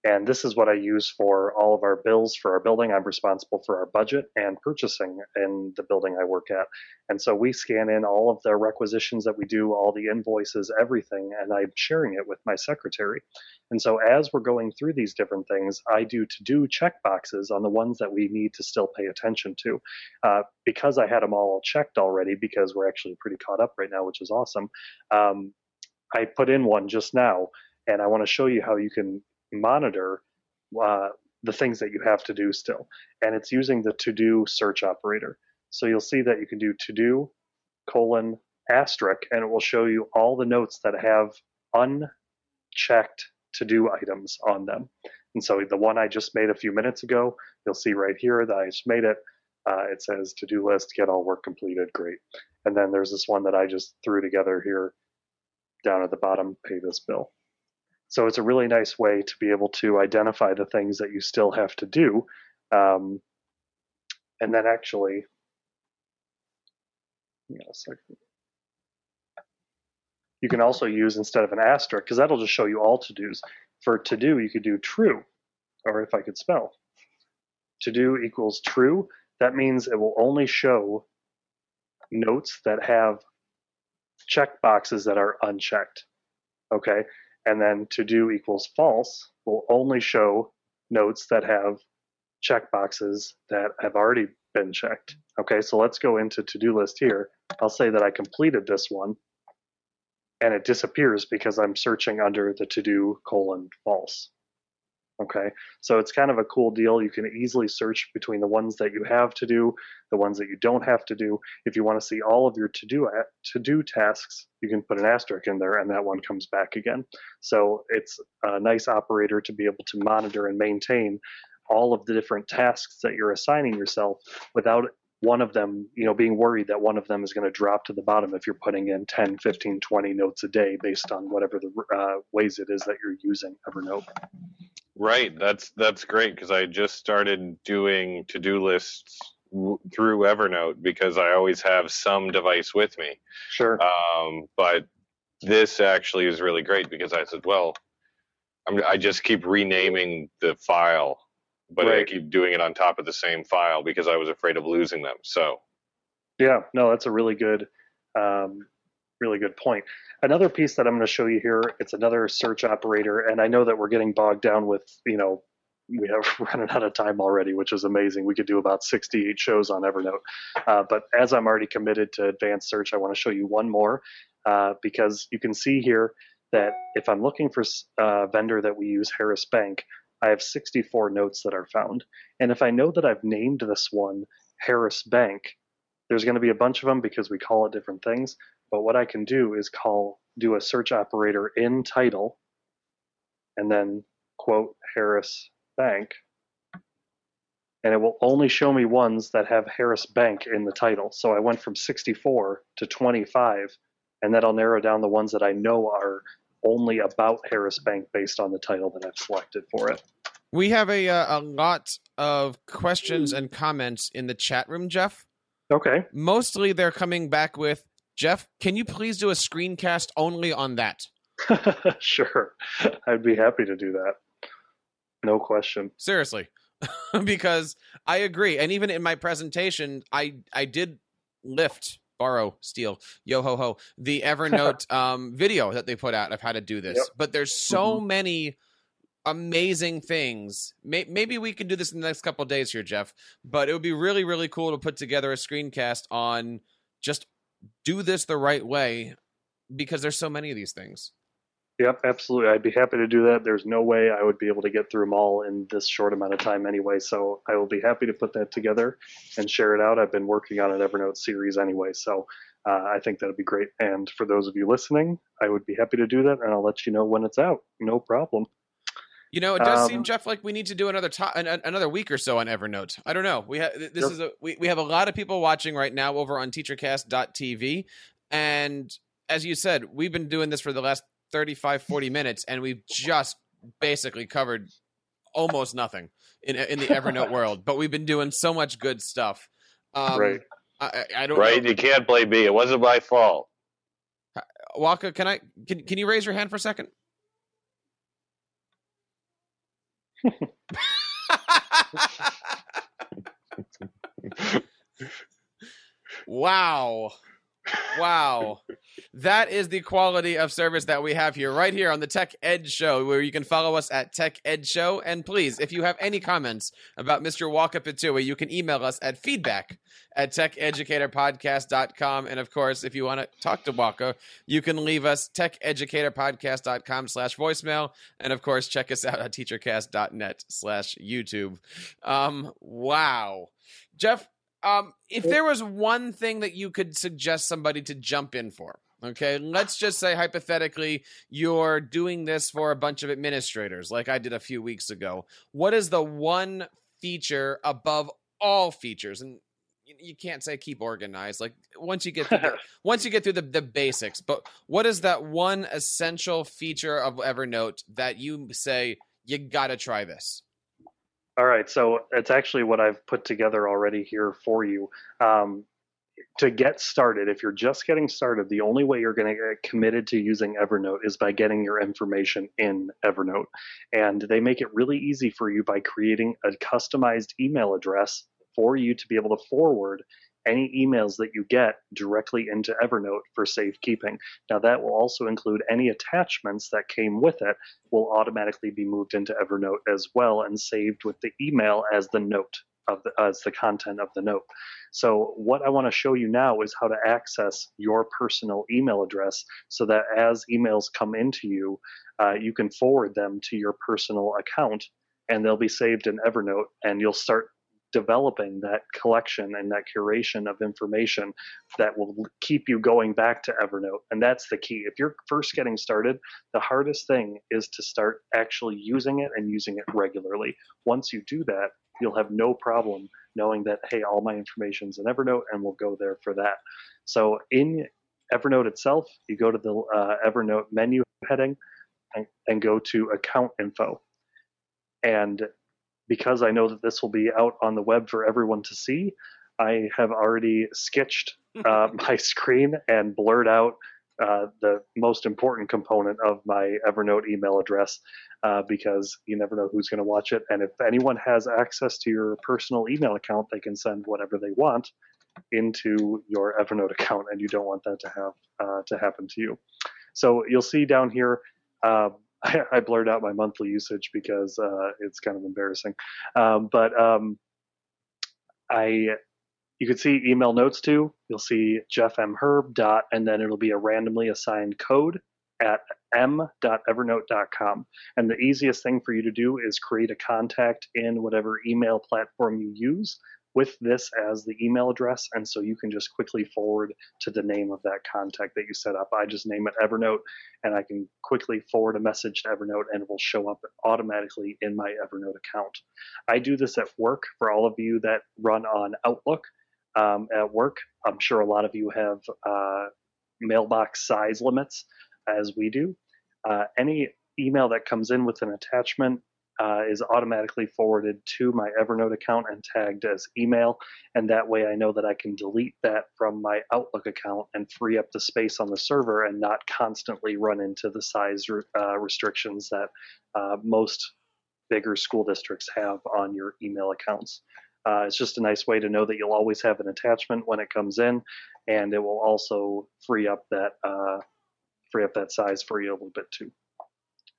And this is what I use for all of our bills for our building. I'm responsible for our budget and purchasing in the building I work at. And so we scan in all of the requisitions that we do, all the invoices, everything, and I'm sharing it with my secretary. And so as we're going through these different things, I do to do check boxes on the ones that we need to still pay attention to. Uh, because I had them all checked already, because we're actually pretty caught up right now, which is awesome. Um, I put in one just now, and I want to show you how you can monitor uh, the things that you have to do still. And it's using the to do search operator. So you'll see that you can do to do colon asterisk, and it will show you all the notes that have unchecked to do items on them. And so the one I just made a few minutes ago, you'll see right here that I just made it. Uh, it says to do list, get all work completed. Great. And then there's this one that I just threw together here down at the bottom, pay this bill. So it's a really nice way to be able to identify the things that you still have to do. Um, and then actually. You can also use instead of an asterisk, because that'll just show you all to dos. For to do, you could do true, or if I could spell, to do equals true. That means it will only show notes that have check boxes that are unchecked. Okay. And then to do equals false will only show notes that have check boxes that have already been checked. Okay. So let's go into to do list here. I'll say that I completed this one and it disappears because I'm searching under the to do colon false. Okay, so it's kind of a cool deal. You can easily search between the ones that you have to do, the ones that you don't have to do. If you want to see all of your to do to do tasks, you can put an asterisk in there, and that one comes back again. So it's a nice operator to be able to monitor and maintain all of the different tasks that you're assigning yourself without one of them, you know, being worried that one of them is going to drop to the bottom if you're putting in 10, 15, 20 notes a day based on whatever the uh, ways it is that you're using Evernote. Right. That's that's great because I just started doing to-do lists w- through Evernote because I always have some device with me. Sure. Um, but this actually is really great because I said, well, I'm, I just keep renaming the file, but I keep doing it on top of the same file because I was afraid of losing them. So Yeah, no, that's a really good, um, really good point. Another piece that I'm going to show you here, it's another search operator, and I know that we're getting bogged down with, you know, we have *laughs* running out of time already, which is amazing. We could do about 68 shows on Evernote. Uh, but as I'm already committed to advanced search, I want to show you one more uh, because you can see here that if I'm looking for a vendor that we use, Harris Bank, I have 64 notes that are found. And if I know that I've named this one Harris Bank, there's going to be a bunch of them because we call it different things. But what I can do is call, do a search operator in title, and then quote Harris Bank, and it will only show me ones that have Harris Bank in the title. So I went from 64 to 25, and that'll narrow down the ones that I know are only about Harris Bank based on the title that I've selected for it. We have a uh, a lot of questions and comments in the chat room, Jeff. Okay. Mostly they're coming back with Jeff, can you please do a screencast only on that? *laughs* sure. I'd be happy to do that. No question. Seriously. *laughs* because I agree. And even in my presentation, I I did lift, borrow, steal, yo ho ho, the Evernote *laughs* um, video that they put out of how to do this. Yep. But there's so many amazing things. May- maybe we can do this in the next couple days here, Jeff. But it would be really, really cool to put together a screencast on just do this the right way because there's so many of these things. Yep, absolutely. I'd be happy to do that. There's no way I would be able to get through them all in this short amount of time anyway. So I will be happy to put that together and share it out. I've been working on an Evernote series anyway. So uh, I think that'd be great. And for those of you listening, I would be happy to do that and I'll let you know when it's out. No problem. You know, it does Um, seem, Jeff, like we need to do another to- an, an- another week or so on Evernote. I don't know. We have this is a we, we have a lot of people watching right now over on teachercast.tv and as you said, we've been doing this for the last 35 40 minutes and we've just basically covered almost nothing in in the Evernote *laughs* world, but we've been doing so much good stuff. Um, Right. I, I I don't right, know. you can't blame me. It wasn't my fault. Waka, can I can can you raise your hand for a second? *laughs* wow. Wow. That is the quality of service that we have here, right here on the Tech Ed Show, where you can follow us at Tech Ed Show. And please, if you have any comments about Mr. Waka Patui, you can email us at feedback at techeducatorpodcast.com. And of course, if you want to talk to Waka, you can leave us techeducatorpodcast.com slash voicemail. And of course, check us out at teachercast.net slash YouTube. Um, wow. Jeff, um, if there was one thing that you could suggest somebody to jump in for, okay, let's just say hypothetically you're doing this for a bunch of administrators, like I did a few weeks ago. What is the one feature above all features? And you- can't say keep organized. Like once you get through the, *laughs* once you get through the, the basics, but what is that one essential feature of Evernote that you say you got to try this? All right, so it's actually what I've put together already here for you. Um, to get started, if you're just getting started, the only way you're going to get committed to using Evernote is by getting your information in Evernote. And they make it really easy for you by creating a customized email address for you to be able to forward any emails that you get directly into Evernote for safekeeping. Now, that will also include any attachments that came with it will automatically be moved into Evernote as well and saved with the email as the note of the as the content of the note. So what I want to show you now is how to access your personal email address so that as emails come into you, uh, you can forward them to your personal account and they'll be saved in Evernote, and you'll start developing that collection and that curation of information that will keep you going back to Evernote. And that's the key. If you're first getting started, the hardest thing is to start actually using it and using it regularly. Once you do that, you'll have no problem knowing that, hey, all my information's in Evernote and we'll go there for that. So in Evernote itself, you go to the uh, Evernote menu heading and, and go to account info. And because I know that this will be out on the web for everyone to see, I have already sketched *laughs* uh, my screen and blurred out uh, the most important component of my Evernote email address uh, because you never know who's going to watch it. And if anyone has access to your personal email account, they can send whatever they want into your Evernote account, and you don't want that to have uh, to happen to you. So you'll see down here. Uh, I, *laughs* I, blurred out my monthly usage because uh, it's kind of embarrassing. Um, but um, I, you can see email notes too. You'll see Jeff M Herb dot, and then it'll be a randomly assigned code at m.evernote.com. And the easiest thing for you to do is create a contact in whatever email platform you use with this as the email address. And so you can just quickly forward to the name of that contact that you set up. I just name it Evernote and I can quickly forward a message to Evernote and it will show up automatically in my Evernote account. I do this at work for all of you that run on Outlook um, at work. I'm sure a lot of you have uh, mailbox size limits as we do. Uh, any email that comes in with an attachment uh, is automatically forwarded to my Evernote account and tagged as email. And that way I know that I can delete that from my Outlook account and free up the space on the server and not constantly run into the size uh, restrictions that uh, most bigger school districts have on your email accounts. Uh, it's just a nice way to know that you'll always have an attachment when it comes in, and it will also free up that uh, free up that size for you a little bit too.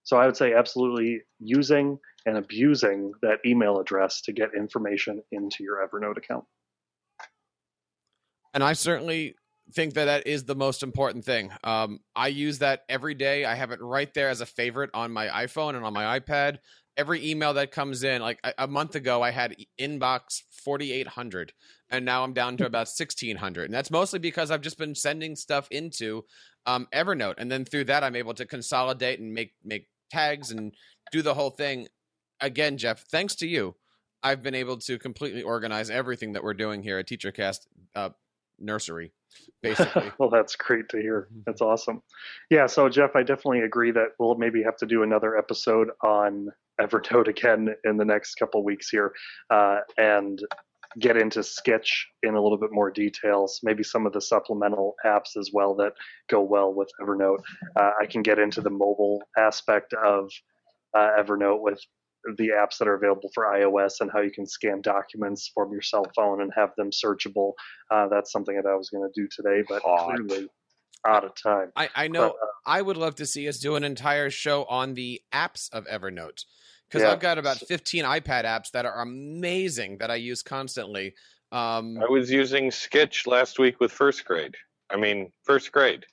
So I would say absolutely using and abusing that email address to get information into your Evernote account. And I certainly think that that is the most important thing. Um, I use that every day. I have it right there as a favorite on my iPhone and on my iPad. Every email that comes in, like a, a month ago, I had inbox 4,800, and now I'm down to *laughs* about 1,600. And that's mostly because I've just been sending stuff into um, Evernote, and then through that, I'm able to consolidate and make make tags and do the whole thing. Again, Jeff, thanks to you, I've been able to completely organize everything that we're doing here at TeacherCast uh, Nursery, basically. *laughs* well, that's great to hear. Mm-hmm. That's awesome. Yeah, so Jeff, I definitely agree that we'll maybe have to do another episode on Evernote again in the next couple weeks here, uh, and get into Skitch in a little bit more details, maybe some of the supplemental apps as well that go well with Evernote. Uh, I can get into the mobile aspect of uh, Evernote with the apps that are available for iOS and how you can scan documents from your cell phone and have them searchable. Uh, that's something that I was going to do today, but Hot. clearly out of time. I, I know. But, uh, I would love to see us do an entire show on the apps of Evernote because yeah. I've got about 15 iPad apps that are amazing that I use constantly. Um, I was using Skitch last week with first grade. I mean, first grade.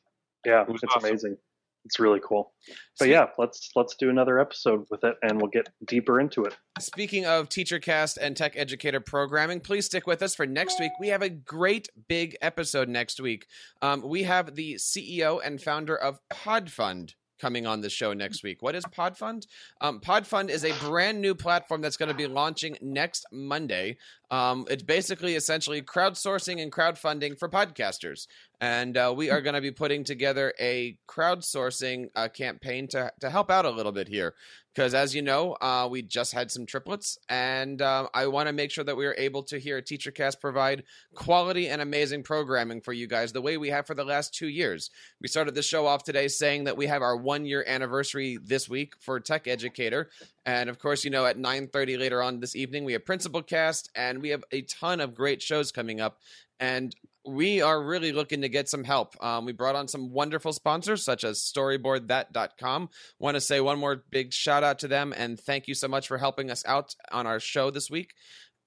Yeah, it it's awesome. amazing. It's really cool. But yeah, let's let's do another episode with it, and we'll get deeper into it. Speaking of TeacherCast and Tech Educator programming, please stick with us for next week. We have a great big episode next week. Um, we have the CEO and founder of PodFund coming on the show next week. What is PodFund? Um, PodFund is a brand new platform that's going to be launching next Monday. Um, it's basically essentially crowdsourcing and crowdfunding for podcasters. And uh, we are going to be putting together a crowdsourcing uh, campaign to, to help out a little bit here because as you know, uh, we just had some triplets, and uh, I want to make sure that we are able to hear TeacherCast provide quality and amazing programming for you guys the way we have for the last two years. We started the show off today saying that we have our one year anniversary this week for Tech Educator, and of course, you know, at 9:30 later on this evening, we have Principal Cast, and we have a ton of great shows coming up. And we are really looking to get some help. Um, we brought on some wonderful sponsors such as storyboardthat.com. Want to say one more big shout out to them and thank you so much for helping us out on our show this week.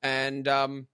And um,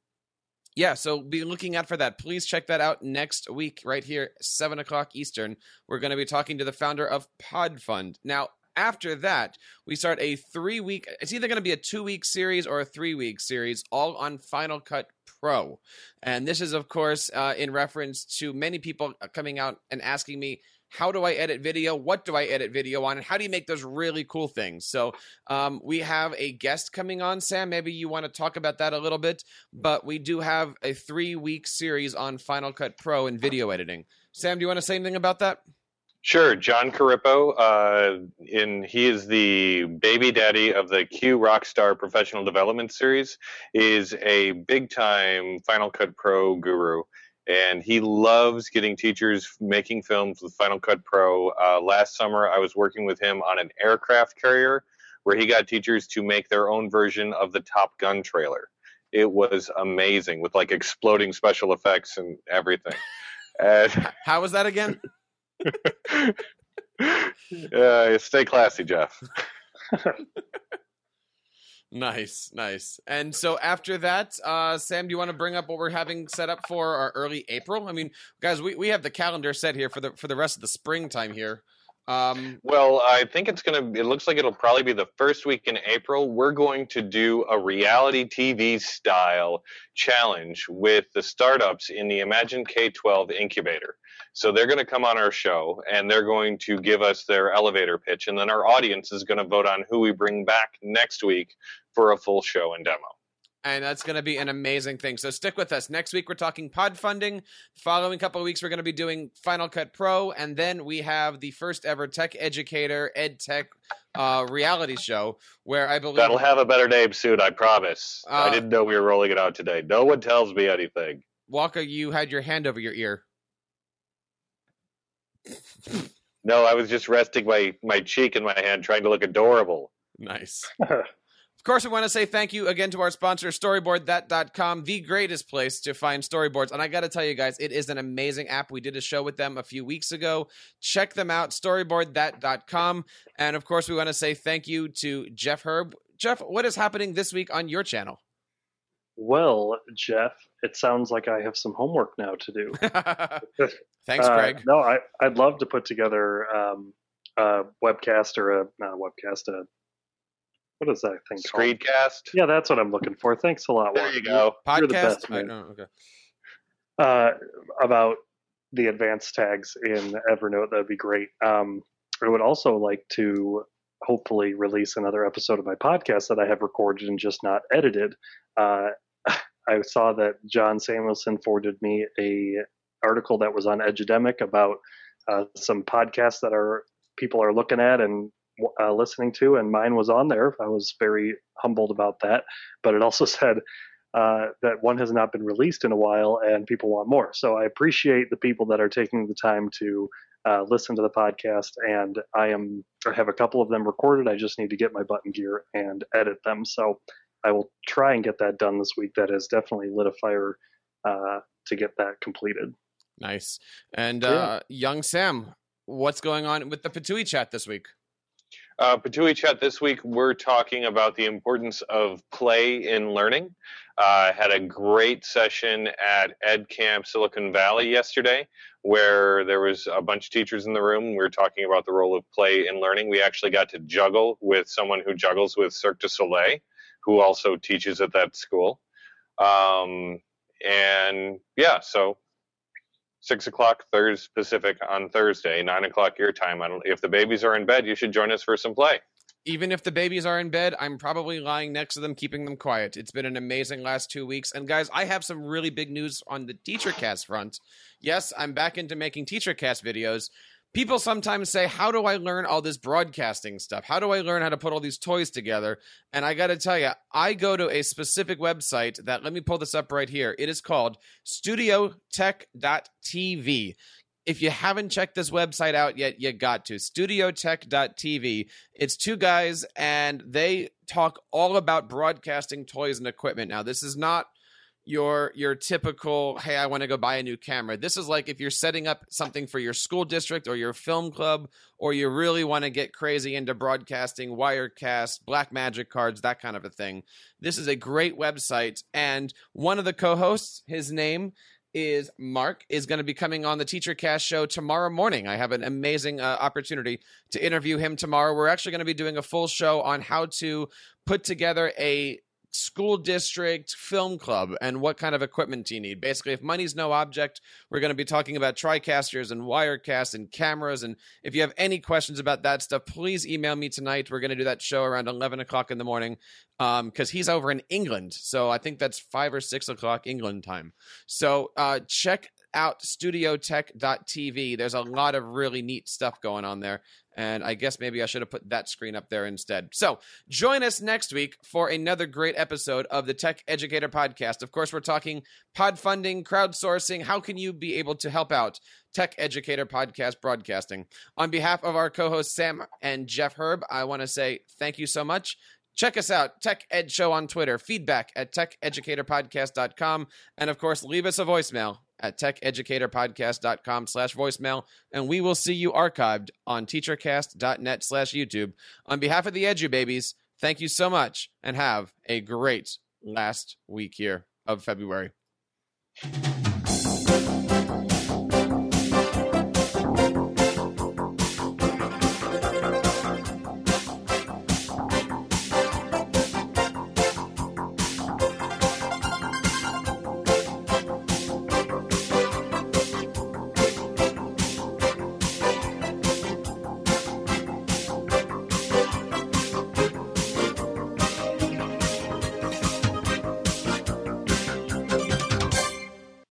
yeah, so be looking out for that. Please check that out next week, right here, seven o'clock Eastern. We're going to be talking to the founder of PodFund. Now, after that, we start a three week, it's either going to be a two week series or a three week series, all on Final Cut Pro. And this is, of course, uh, in reference to many people coming out and asking me, how do I edit video? What do I edit video on? And how do you make those really cool things? So, um, we have a guest coming on, Sam. Maybe you want to talk about that a little bit, but we do have a three week series on Final Cut Pro and video editing. Sam, do you want to say anything about that? Sure, Jon Corippo. Uh, in he is the baby daddy of the CUE Rockstar Professional Development Series. Is a big time Final Cut Pro guru, and he loves getting teachers making films with Final Cut Pro. Uh, last summer, I was working with him on an aircraft carrier where he got teachers to make their own version of the Top Gun trailer. It was amazing with like exploding special effects and everything. *laughs* And How was that again? Uh, stay classy, Jeff. *laughs* Nice, nice. And so after that, uh, Sam, do you want to bring up what we're having set up for our early April? I mean, guys, we, we have the calendar set here for the for the rest of the springtime here. Um, Well, I think it's going to, it looks like it'll probably be the first week in April. We're going to do a reality TV style challenge with the startups in the Imagine K 12 incubator. So they're going to come on our show and they're going to give us their elevator pitch. And then our audience is going to vote on who we bring back next week for a full show and demo. And that's going to be an amazing thing. So stick with us. Next week we're talking pod funding. The following couple of weeks we're going to be doing Final Cut Pro, and then we have the first ever Tech Educator Ed Tech uh, reality show where I believe That'll have a better name soon, I promise. Uh, I didn't know we were rolling it out today. No one tells me anything. Waka, you had your hand over your ear. No, I was just resting my, my cheek in my hand trying to look adorable. Nice. *laughs* Of course, we want to say thank you again to our sponsor, StoryboardThat.com, the greatest place to find storyboards. And I got to tell you guys, it is an amazing app. We did a show with them a few weeks ago. Check them out, StoryboardThat.com. And of course, we want to say thank you to Jeff Herb. Jeff, what is happening this week on your channel? Well, Jeff, it sounds like I have some homework now to do. *laughs* Thanks, Uh, Greg. no, I, I'd love to put together um, a webcast or a not a webcast, a what is that thing called? Screencast. Yeah, that's what I'm looking for. Thanks a lot. There Waka. you go. you're the Podcast? best, I- man. okay. uh, about the advanced tags in Evernote, that'd be great. Um, I would also like to hopefully release another episode of my podcast that I have recorded and just not edited. Uh, *laughs* I saw that John Samuelson forwarded me a article that was on Edudemic about uh, some podcasts that are people are looking at and uh, listening to, and mine was on there. I was very humbled about that, but it also *laughs* said uh, that one has not been released in a while and people want more. So I appreciate the people that are taking the time to uh, listen to the podcast. And I am I have a couple of them recorded. I just need to get my button gear and edit them. So I will try and get that done this week. That has definitely lit a fire uh, to get that completed. Nice. And Yeah. uh, young Sam, what's going on with the Patui chat this week? Uh, Patui Chat this week, we're talking about the importance of play in learning. Uh, had a great session at Ed Camp Silicon Valley yesterday where there was a bunch of teachers in the room. We were talking about the role of play in learning. We actually got to juggle with someone who juggles with Cirque du Soleil, who also teaches at that school. Um, and yeah, so six o'clock Thursday Pacific on Thursday, nine o'clock your time. I don't, if the babies are in bed, you should join us for some play. even if the babies are in bed, I'm probably lying next to them, keeping them quiet. It's been an amazing last two weeks. And guys, I have some really big news on the TeacherCast front. Yes, I'm back into making TeacherCast videos. People sometimes say, How do I learn all this broadcasting stuff? How do I learn how to put all these toys together? And I got to tell you, I go to a specific website that, let me pull this up right here. It is called studiotech.tv. If you haven't checked this website out yet, you got to. Studiotech.tv. It's two guys and they talk all about broadcasting toys and equipment. Now, this is not your your typical hey i want to go buy a new camera this is like if you're setting up something for your school district or your film club or you really want to get crazy into broadcasting wirecast black magic cards that kind of a thing this is a great website and one of the co-hosts his name is Mark is going to be coming on the Teacher Cast show tomorrow morning. I have an amazing uh, opportunity to interview him tomorrow. We're actually going to be doing a full show on how to put together a school district film club and what kind of equipment do you need? Basically if money's no object we're going to be talking about tricasters and wirecast and cameras and if you have any questions about that stuff please email me tonight. We're going to do that show around 11 o'clock in the morning because um, he's over in england so i think that's 5 or 6 o'clock england time. So uh, check out studiotech.tv there's a lot of really neat stuff going on there and I guess maybe I should have put that screen up there instead. So join us next week for another great episode of the Tech Educator Podcast. Of course, we're talking pod funding, crowdsourcing. How can you be able to help out Tech Educator Podcast broadcasting? On behalf of our co hosts, Sam and Jeff Herb, I want to say thank you so much. Check us out, Tech Ed Show on Twitter, feedback at techeducatorpodcast.com, and of course, leave us a voicemail at techeducatorpodcast.com slash voicemail, and we will see you archived on teachercast.net slash YouTube. On behalf of the Edu Babies, thank you so much, and have a great last week here of February.